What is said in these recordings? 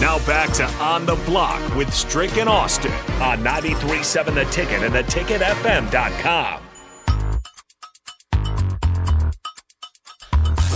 Now back to On the Block with Strick and Austin on 93.7 The Ticket and theticketfm.com.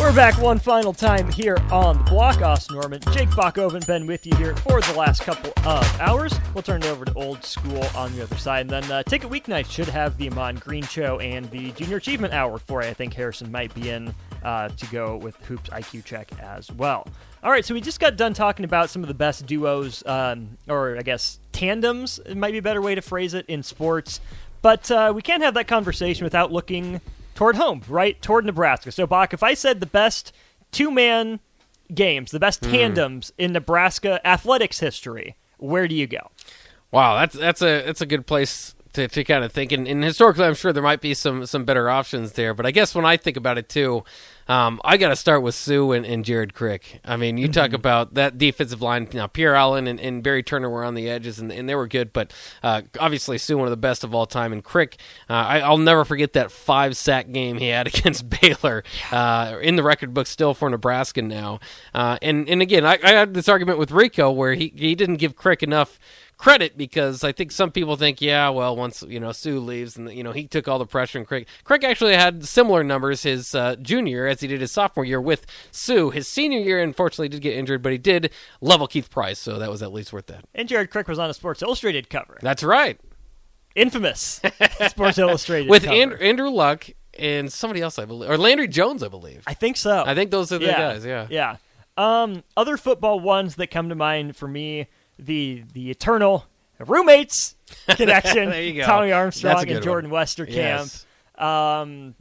We're back one final time here on the block. Austin Norman, Jake Bachoven, been with you here for the last couple of hours. We'll turn it over to old school on the other side. And then uh, Ticket Weeknight should have the Ahman Green Show and the Junior Achievement Hour for you. I think Harrison might be in uh, to go with Hoops IQ Check as well. All right, so we just got done talking about some of the best duos, um, or I guess tandems, it might be a better way to phrase it, in sports. But uh, we can't have that conversation without looking toward home, right? Toward Nebraska. So, Bach, if I said the best two man games, the best tandems in Nebraska athletics history, where do you go? Wow, that's that's a that's a good place to, to kind of think. And, and historically, I'm sure there might be some some better options there. But I guess when I think about it too, um, I got to start with Suh and, and Jared Crick. I mean, you talk about that defensive line. Now, Pierre Allen and, and Barry Turner were on the edges, and, and they were good. But uh, obviously, Suh one of the best of all time, and Crick. Uh, I, I'll never forget that five sack game he had against Baylor uh, in the record book still for Nebraska now. Uh, and and again, I, I had this argument with Rico where he he didn't give Crick enough credit because I think some people think, yeah, well, once you know Suh leaves and you know he took all the pressure and Crick. Crick actually had similar numbers his uh, junior as he did his sophomore year with Suh. His senior year, unfortunately, did get injured, but he did level Keith Price, so that was at least worth that. And Jared Crick was on a Sports Illustrated cover. That's right, Infamous Sports Illustrated with cover. Andrew, Andrew Luck and somebody else, I believe, or Landry Jones, I believe. I think so. I think those are the guys. Yeah. Yeah. Um, other football ones that come to mind for me, the the eternal roommates connection. There you go. Tommy Armstrong and Jordan Westerkamp. Yes. Um,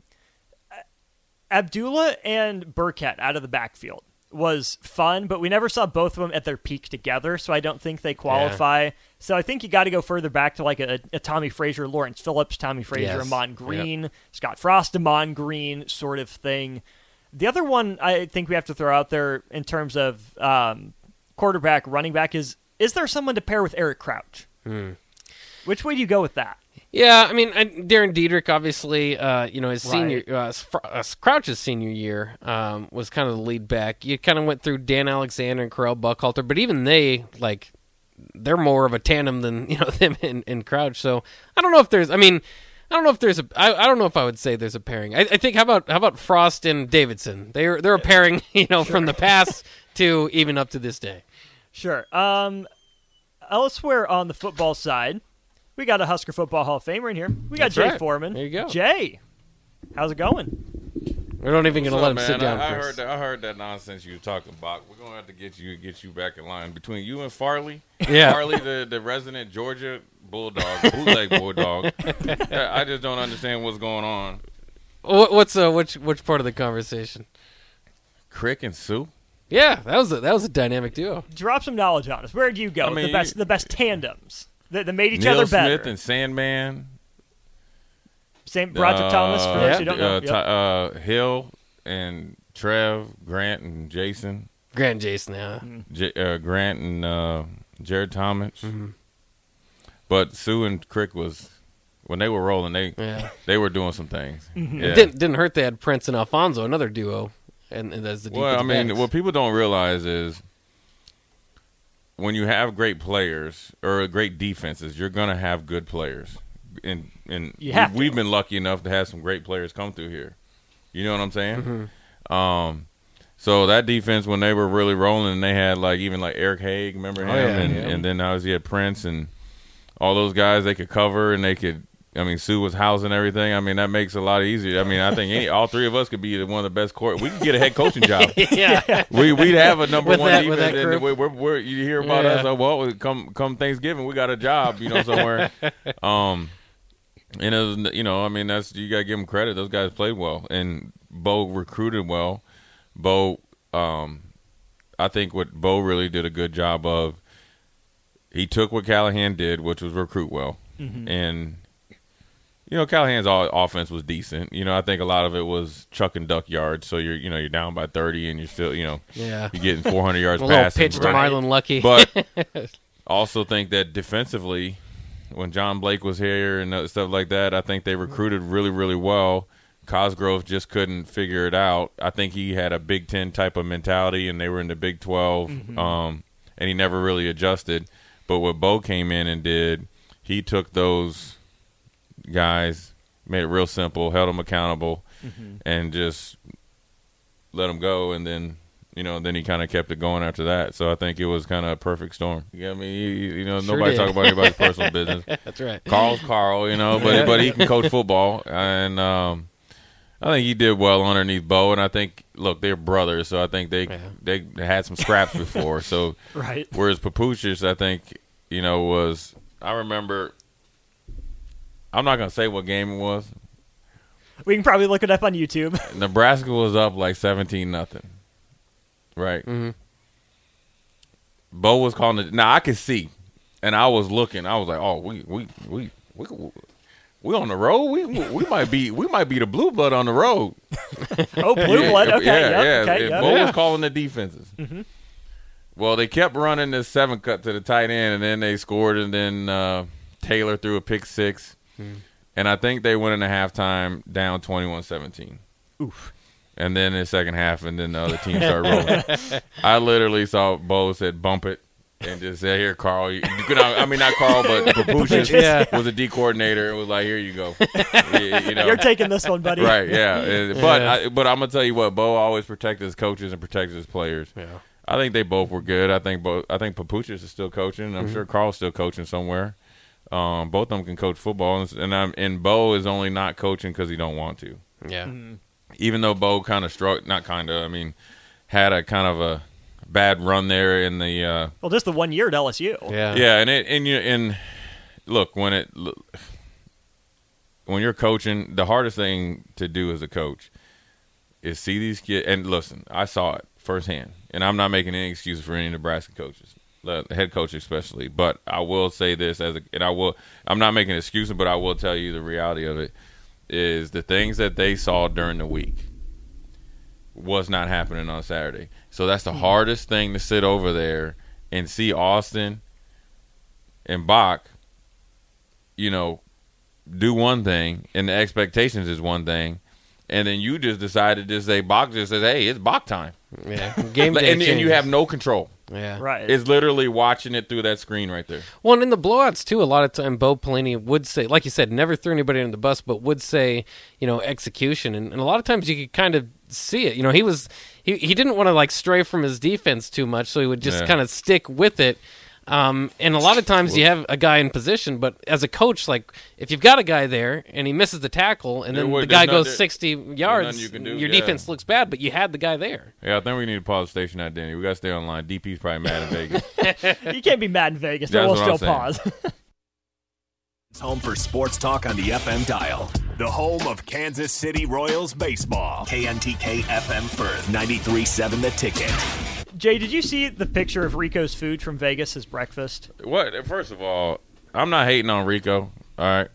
Abdullah and Burkhead out of the backfield was fun, but we never saw both of them at their peak together, so I don't think they qualify. So I think you got to go further back to like a, a Tommie Frazier, Lawrence Phillips, Tommie Frazier, Yes. Ahman Green, Scott Frost, Ahman Green sort of thing. The other one I think we have to throw out there in terms of um, quarterback, running back is is there someone to pair with Eric Crouch? Hmm. Which way do you go with that? Yeah, I mean, I, Dahrran Diedrick, obviously, uh, you know, his Right. senior, uh, uh, Crouch's senior year um, was kind of the lead back. You kind of went through Dan Alexander and Correll Buckhalter, but even they, like, they're more of a tandem than, you know, them and, and Crouch. So I don't know if there's, I mean, I don't know if there's a, I, I don't know if I would say there's a pairing. I, I think, how about, how about Frost and Davison? They're, they're a pairing, you know, from the past to even up to this day. Sure. Um, elsewhere on the football side, we got a Husker Football Hall of Famer in here. We got That's Jay right. Foreman. There you go. Jay, how's it going? We're not even going to let him man? sit down I, I heard that. I heard that nonsense you were talking about. We're gonna have to get you get you back in line between you and Farley. Yeah. Farley, the, the resident Georgia bulldog, bootleg bulldog. I just don't understand what's going on. What, what's, uh, which, which part of the conversation? Crick and Suh. Yeah, that was a, that was a dynamic duo. Drop some knowledge on us. Where do you go? I mean, the best, you- the best tandems that, that made each Neil other better. Smith and Sandman. Same Broderick Uh, Thomas for those who don't know. uh, Yep. Ty- uh, Hill and Trev, Grant and Jason. Grant and Jason, yeah. J- uh, Grant and uh, Jared Tomich. Mm-hmm. But Suh and Crick was when they were rolling. They Yeah. they were doing some things. Mm-hmm. Yeah. It didn't, didn't hurt they had Prince and Alfonzo, another duo, and, and as the Well, I mean, backs. what people don't realize is when you have great players or great defenses, you're going to have good players. And and You have we, to. have been lucky enough to have some great players come through here. You know what I'm saying? Mm-hmm. Um, So that defense, when they were really rolling, they had like even like Eric Haig, remember him, Oh, yeah, and, yeah. and then obviously you had Prince and all those guys. They could cover and they could. I mean, Suh was housing everything. I mean, that makes it a lot easier. I mean, I think any, all three of us could be one of the best court. We could get a head coaching job. yeah. we we'd have a number With one that- with defense. that and group? we're, we're, we're, you hear about Yeah. us? Oh, well, come come Thanksgiving, we got a job, you know, somewhere. um, and was, you know, I mean, that's you got to give them credit. Those guys played well, and Bo recruited well. Bo, um, I think what Bo really did a good job of. He took what Callahan did, which was recruit well, and you know, Callahan's all, offense was decent. You know, I think a lot of it was chuck and duck yards. So you're, you know, you're down by 30 and you're still, you know, Yeah. you're getting 400 yards passing. pitch to. Marlon Lucky. But also think that defensively, when John Blake was here and uh, stuff like that, I think they recruited really, really well. Cosgrove just couldn't figure it out. I think he had a Big Ten type of mentality, and they were in the Big 12, um, and he never really adjusted. But what Bo came in and did, he took those guys, made it real simple, held them accountable, and just let them go. And then, you know, then he kind of kept it going after that. So I think it was kind of a perfect storm. Yeah, I mean, you, you know, Sure nobody did. talk about anybody's personal business. That's right. Carl's Carl, you know, but but he can coach football, and um, I think he did well underneath Bo. And I think, look, they're brothers, so I think they Yeah. they had some scraps before. So Right. whereas Papuchis, I think, you know, was I remember. I'm not gonna say what game it was. We can probably look it up on YouTube. Nebraska was up like 17 nothing. Right. Mhm. Bo was calling it. Now I could see, and I was looking. I was like, "Oh, we we we we we on the road. We we might be we might be the blue blood on the road." Oh, blue Yeah, blood. Okay. yeah, yep, yeah. Okay. Yep. Bo Yeah. was calling the defenses. Well, they kept running this seven cut to the tight end, and then they scored, and then uh, Taylor threw a pick six, Mm. and I think they went into halftime down 21-17. Oof. And then in the second half, and then the other team started rolling. I literally saw Bo said bump it. And just said, "Here, Carl. You, you could, I mean, not Carl, but Papuchis Yeah. was a D coordinator. It was like, here you go. You, you know, You're taking this one, buddy. right? Yeah. But. I, but I'm gonna tell you what, Bo always protected his coaches and protected his players. Yeah. I think they both were good. I think both. I think Papuchis is still coaching. I'm mm-hmm. sure Carl's still coaching somewhere. Um, both of them can coach football, and, and I'm and Bo is only not coaching because he don't want to. Yeah. Even though Bo kind of struck, not kind of. I mean, had a kind of a bad run there in the. Uh, Well, just the one year at LSU. Yeah. yeah, and it and you and look when it when you're coaching, the hardest thing to do as a coach is see these kids and listen. I saw it firsthand, and I'm not making any excuses for any Nebraska coaches, the head coach especially. But I will say this as a, and I will. I'm not making excuses, but I will tell you the reality of it is the things that they saw during the week was not happening on Saturday. So that's the hmm. hardest thing to sit over there and see Austin and Bach, you know, do one thing and the expectations is one thing. And then you just decide to say Bach just says, Hey, it's Bach time. Yeah. Game day. and, and you have no control. Yeah. Right. It's literally watching it through that screen right there. Well, and in the blowouts too, a lot of time Bo Pelini would say, like you said, never threw anybody under the bus, but would say, you know, execution, and, and a lot of times you could kind of see it. You know, he was he he didn't want to like stray from his defense too much, so he would just Yeah. kind of stick with it. Um, and a lot of times you have a guy in position, but as a coach, like if you've got a guy there and he misses the tackle, and then would- the guy there's no- goes there- sixty nothing yards, you can do, your yeah. defense looks bad, but you had the guy there. Yeah, I think we need to pause the station at Denny. We got to stay online. DP's probably mad in Vegas. you can't be mad in Vegas. But That's we'll what I'm still saying. pause. Home for sports talk on the FM dial. The home of Kansas City Royals baseball. KNTK FM Firth, 93.7 The Ticket. Jay, did you see the picture of Rico's food from Vegas as breakfast? what? First of all, I'm not hating on Rico. All right.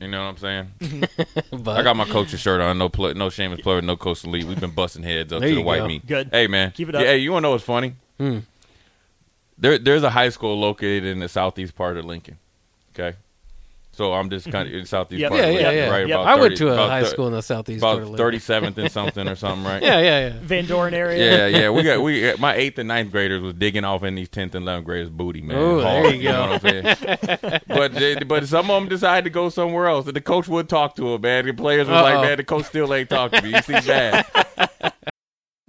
You know what I'm saying? But I got my coach's shirt on. No play, no shameless player, no coach elite. We've been busting heads up There to the you white go. meat. Good. Hey man, Keep it up. Yeah, hey, you want to know what's funny? Hmm. There, there's a high school located in the southeast part of Lincoln. Okay, so I'm just kind of in southeast Yep. part. yeah, of yeah, yeah. Right, Yep. about I went to a high thir- school in the southeast. part about of thirty and something or something, right? Yeah, yeah, yeah. Van Dorn area. Yeah, yeah, we got we my eighth and ninth graders was digging off in these tenth and eleventh graders' booty, man. Ooh, there Hard, you go. know what I'm saying? but they, but some of them decided to go somewhere else. And the coach would talk to them, man. The players was Uh-oh. like, man, the coach still ain't talking to me. You see bad.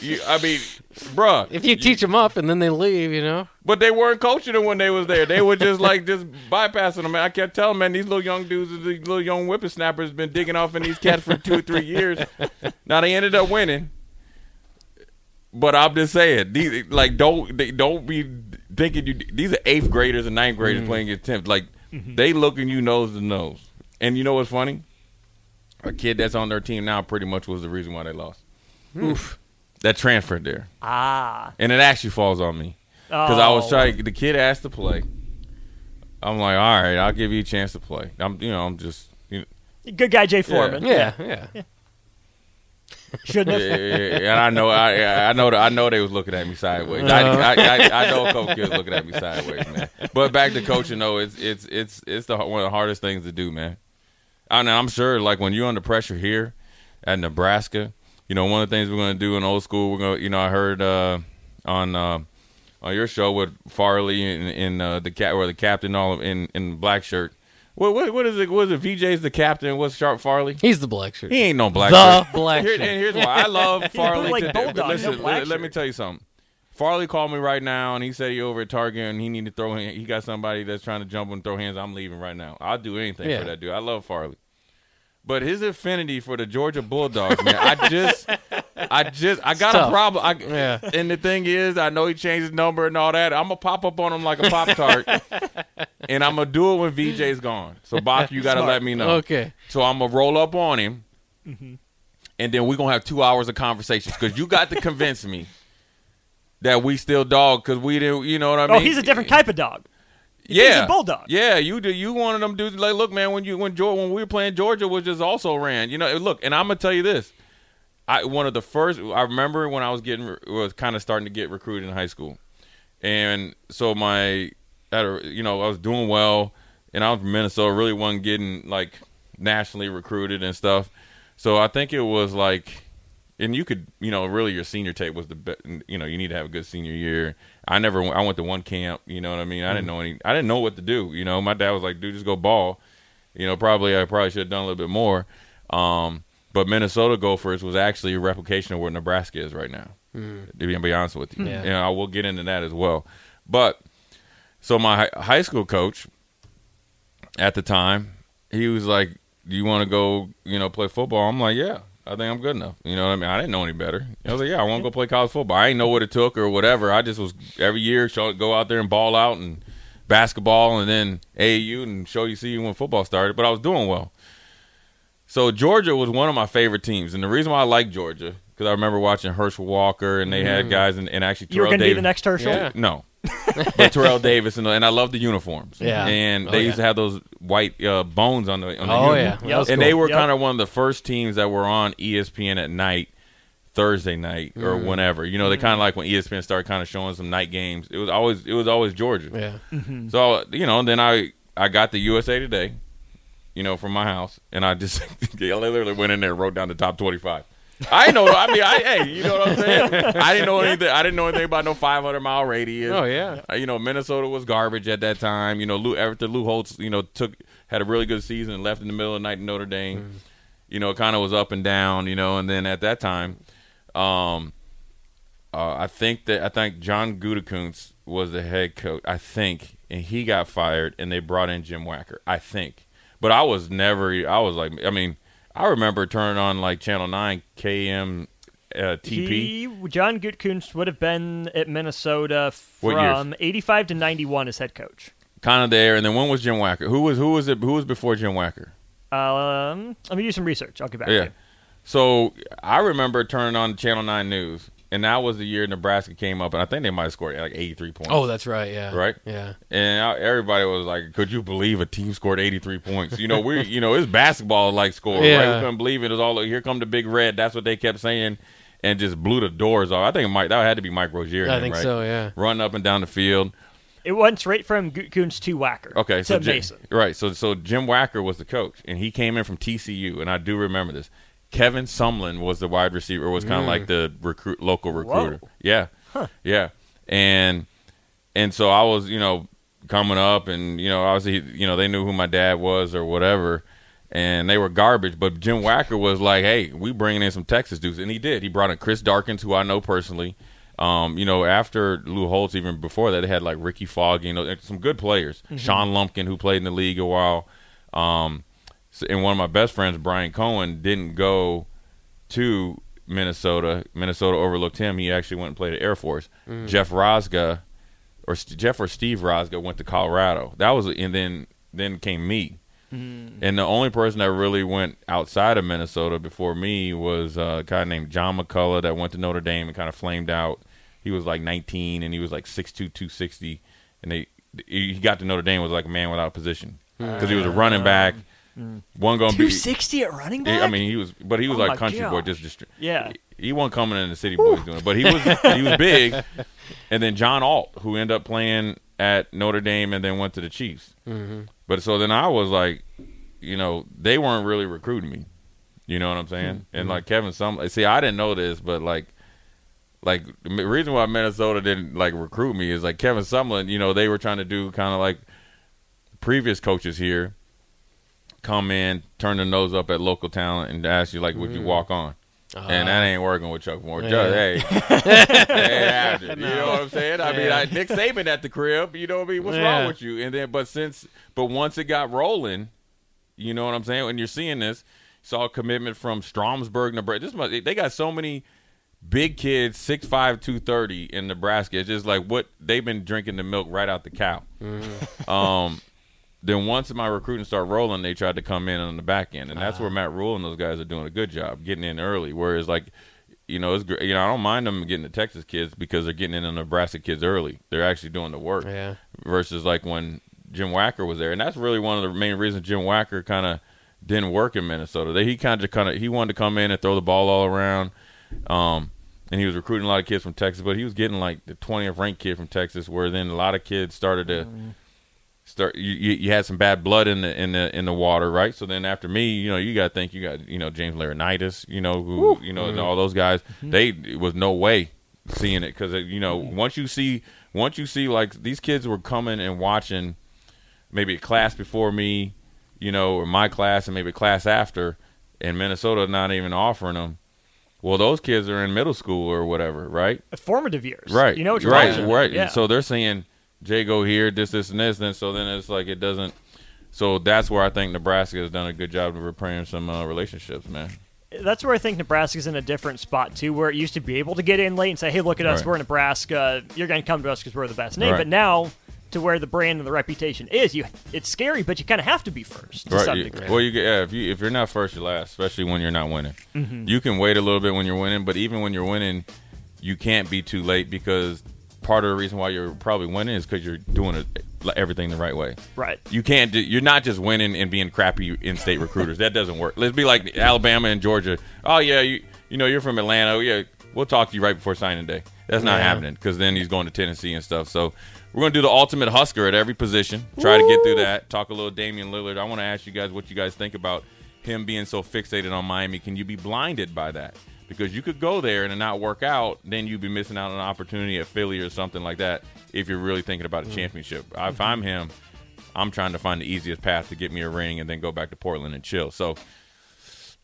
You, I mean, bruh. If you teach them up and then they leave, you know. But they weren't coaching them when they was there. They were just like just bypassing them. I kept telling them, man, these little young dudes, these little young whippersnappers, been digging off in these cats for two or three years. Now they ended up winning. But I'm just saying, these like don't they don't be thinking you. These are eighth graders and ninth graders mm-hmm. playing against tenth. Like mm-hmm. they looking you nose to nose. And you know what's funny? A kid that's on their team now pretty much was the reason why they lost. Oof. That transferred there Ah. and it actually falls on me because I was Oh. trying. The kid asked to play. I'm like, all right, I'll give you a chance to play. I'm, you know, I'm just, you know, Good guy, Jay Foreman. Yeah, yeah. Shouldn't yeah, have. yeah, yeah, and I know, I, I know, that I know they was looking at me sideways. I, I, I, I know a couple kids looking at me sideways, man. But back to coaching, though, it's, it's, it's, it's the one of the hardest things to do, man. And I'm sure, like when you're under pressure here at Nebraska, you know, one of the things we're going to do in old school, we're going, to, you know, I heard uh, on. Uh, on your show with Farley and, and uh, the cat or the captain all of, in in black shirt. What what what is it? What is it? VJ's the captain. What's Sharp Farley? He's the black shirt. He ain't no black The shirt. black Here- shirt. And here's why I love Farley. like to- Bulldog, listen, black let, let me tell you something. Farley called me right now, and he said he over at Target, and he need to throw. He got somebody that's trying to jump and throw hands. I'm leaving right now. I'll do anything Yeah. for that dude. I love Farley, but his affinity for the Georgia Bulldogs, man. I just, I just, I got a problem. I, Yeah. And the thing is, I know he changed his number and all that. I'm gonna pop up on him like a pop tart, and I'm gonna do it when VJ's gone. So Bach, you got to Smart. let me know. Okay. So I'm gonna roll up on him, mm-hmm. and then we're gonna have two hours of conversations because you got to convince me that we still dog because we didn't. You know what I oh, mean? Oh, he's a different type of dog. Yeah, bulldog. Yeah, you do. You one of them dudes. Like, look, man, when you when Georgia, when we were playing Georgia, was just also ran. You know, look, and I'm gonna tell you this. I one of the first. I remember when I was getting was kind of starting to get recruited in high school, and so my, at a, you know, I was doing well, and I was from Minnesota. Really wasn't getting like nationally recruited and stuff. So I think it was like, and you could, you know, really your senior tape was the best. You know, you need to have a good senior year. I never, I went to one camp. You know what I mean? I didn't know any. I didn't know what to do. You know, my dad was like, "Dude, just go ball." You know, probably I probably should have done a little bit more. Um, but Minnesota Gophers was actually a replication of where Nebraska is right now. To be, be honest with you, Yeah. and I will get into that as well. But so my high school coach at the time, he was like, "Do you want to go, you know, play football?" I'm like, "Yeah, I think I'm good enough." You know what I mean? I didn't know any better. I was like, "Yeah, I want to go play college football." I didn't know what it took or whatever. I just was every year show, go out there and ball out and basketball and then AAU and show you see when football started. But I was doing well. So Georgia was one of my favorite teams, and the reason why I like Georgia because I remember watching Herschel Walker and they had guys and, and actually Mm. You were going to be the next Herschel? Yeah. No. but Terrell Davis and, and I love the uniforms. Yeah. And Oh, they yeah. used to have those white uh, bones on the on the Oh uniform. yeah. Yep. And cool. they were Yep. kind of one of the first teams that were on ESPN at night, Thursday night or Mm. whenever. You know, they kind of like when ESPN started kind of showing some night games. It was always it was always Georgia. Yeah. So you know, then I I got the USA Today, you know, from my house, and I just I literally went in there and wrote down the top twenty five. I know. I mean, I hey, you know what I'm saying? I didn't know anything. I didn't know anything about no 500 mile radius. Oh yeah. Uh, you know, Minnesota was garbage at that time. You know, Lou after Lou Holtz, you know, took had a really good season and left in the middle of the night in Notre Dame. You know, it kind of was up and down. You know, and then at that time, um, uh, I think that I think John Gutekunst was the head coach. I think, and he got fired, and they brought in Jim Wacker. I think, but I was never. I was like, I mean, I remember turning on like Channel Nine KM uh, TP. He, John Gutekunst would have been at Minnesota from 85 to 91 as head coach. kind of there. And then when was Jim Wacker? Who was who was it? Who was before Jim Wacker? Um, let me do some research. I'll get back to Yeah. you. So I remember turning on Channel Nine News, and that was the year Nebraska came up, and I think they might have scored like 83 points. Oh, that's right. Yeah. Right? Yeah. And I- everybody was like, "Could you believe a team scored 83 points?" You know, we, you know, it's basketball like score. Right? Yeah. We couldn't believe it. It was all here come the big red. That's what they kept saying, and just blew the doors off. I think Mike that had to be Mike Rozier. I then, think right? so. Yeah. Running up and down the field. It went straight from Gutekunst to Wacker. Okay, to so Jim, Mason. right, so so Jim Wacker was the coach, and he came in from TCU, and I do remember this. Kevin Sumlin was the wide receiver, was kind of like the recruit, local recruiter. Whoa. Yeah, yeah, and and so I was, you know, coming up, and you know, obviously, you know, they knew who my dad was or whatever, and they were garbage. But Jim Wacker was like, "Hey, we bringing in some Texas dudes," and he did. He brought in Chris Darkins, who I know personally. Um, you know, after Lou Holtz, even before that, they had like Ricky Fogg, you know, some good players. Sean Lumpkin, who played in the league a while. Um, and one of my best friends, Brian Cohen, didn't go to Minnesota. Minnesota overlooked him. He actually went and played at Air Force. Mm. Jeff Rosga, or St- Jeff or Steve Rosga, went to Colorado. That was, and then then came me. Mm. And the only person that really went outside of Minnesota before me was uh, a guy named John McCullough that went to Notre Dame and kind of flamed out. He was like 19 and he was like 6'2", 260. And they he got to Notre Dame was like a man without a position hmm. because he was a running uh. back. One going to be 260 at running back? I mean, he was, but he was Oh like my country boy, gosh. just distri- Yeah. He, he wasn't coming in the city boys doing it, but he was he was big. And then John Alt, who ended up playing at Notre Dame and then went to the Chiefs. Mm-hmm. But so then I was like, you know, they weren't really recruiting me. You know what I'm saying? Mm-hmm. And like Kevin, some see, I didn't know this, but like. Like the reason why Minnesota didn't like recruit me is like Kevin Sumlin, you know, they were trying to do kind of like previous coaches here come in, turn their nose up at local talent, and ask you like, would you mm. walk on? Uh-huh. and that ain't working with Chuck Moore. Just, hey, hey, after, you know what I'm saying? I mean, I, Nick Saban at the crib. You know what I mean? What's Yeah. wrong with you? And then, but since, but once it got rolling, you know what I'm saying? When you're seeing this, saw a commitment from Stromsburg, Nebraska. This must, they got so many big kids, six five, two thirty in Nebraska. It's just like what they've been drinking the milk right out the cow. Mm-hmm. Um, then once my recruiting started rolling, they tried to come in on the back end, and that's where Matt Rhule and those guys are doing a good job getting in early. Whereas, like, you know, it's gr- you know I don't mind them getting the Texas kids because they're getting in the Nebraska kids early. They're actually doing the work. Yeah. Versus like when Jim Wacker was there, and that's really one of the main reasons Jim Wacker kind of didn't work in Minnesota. They, he kind of kind of he wanted to come in and throw the ball all around. Um, and he was recruiting a lot of kids from Texas, but he was getting like the 20th ranked kid from Texas, where then a lot of kids started to start. You, you, you had some bad blood in the in the in the water, right? So then after me, you know, you got to think you got you know James Laurinaitis, you know, who you know and mm-hmm. all those guys. Mm-hmm. They it was no way seeing it because uh, you know mm-hmm. once you see once you see like these kids were coming and watching maybe a class before me, you know, or my class and maybe a class after, and Minnesota not even offering them. Well, those kids are in middle school or whatever, right? Formative years. Right. You know what you're right, watching. right. Yeah. So they're saying Jay go here, this, this, and this. Then so then it's like it doesn't. So that's where I think Nebraska has done a good job of repairing some uh, relationships, man. that's where I think Nebraska's in a different spot too, where it used to be able to get in late and say, "Hey, look at us, Right. we're Nebraska. You're going to come to us because we're the best name." Right. But now, to where the brand and the reputation is, you it's scary, but you kind of have to be first to Right. some degree. well, you yeah, if you if you're not first, you're last, especially when you're not winning. Mm-hmm. You can wait a little bit when you're winning, but even when you're winning, you can't be too late because part of the reason why you're probably winning is because you're doing it, everything the right way. Right. You can't. Do, you're not just winning and being crappy in-state recruiters. That doesn't work. Let's be like Alabama and Georgia. Oh yeah, you you know you're from Atlanta. Oh, yeah, we'll talk to you right before signing day. That's not Yeah. happening because then he's going to Tennessee and stuff. So we're going to do the ultimate Husker at every position. Try to get through that. Talk a little Damian Lillard. I want to ask you guys what you guys think about him being so fixated on Miami. Can you be blinded by that? Because you could go there and not work out, then you'd be missing out on an opportunity at Philly or something like that if you're really thinking about a mm-hmm. championship. If mm-hmm. I'm him, I'm trying to find the easiest path to get me a ring and then go back to Portland and chill. So,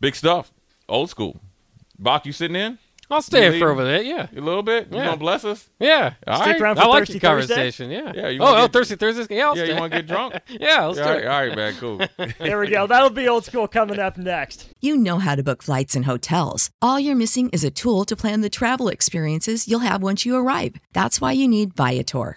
big stuff. Old school. Bach, you sitting in? I'll stay You for leaving? a bit. Yeah, A little bit. You gonna bless us? yeah. All Stick right. around for I like Thirsty the Thursday? conversation. Yeah. Yeah, you oh, wanna oh, get- Thirsty Thursday. Yeah, I'll Yeah, stay. you want to get drunk? yeah, let's all do right, it. all right, man, cool. There we go. That'll be old school coming up next. You know how to book flights and hotels. All you're missing is a tool to plan the travel experiences you'll have once you arrive. That's why you need Viator.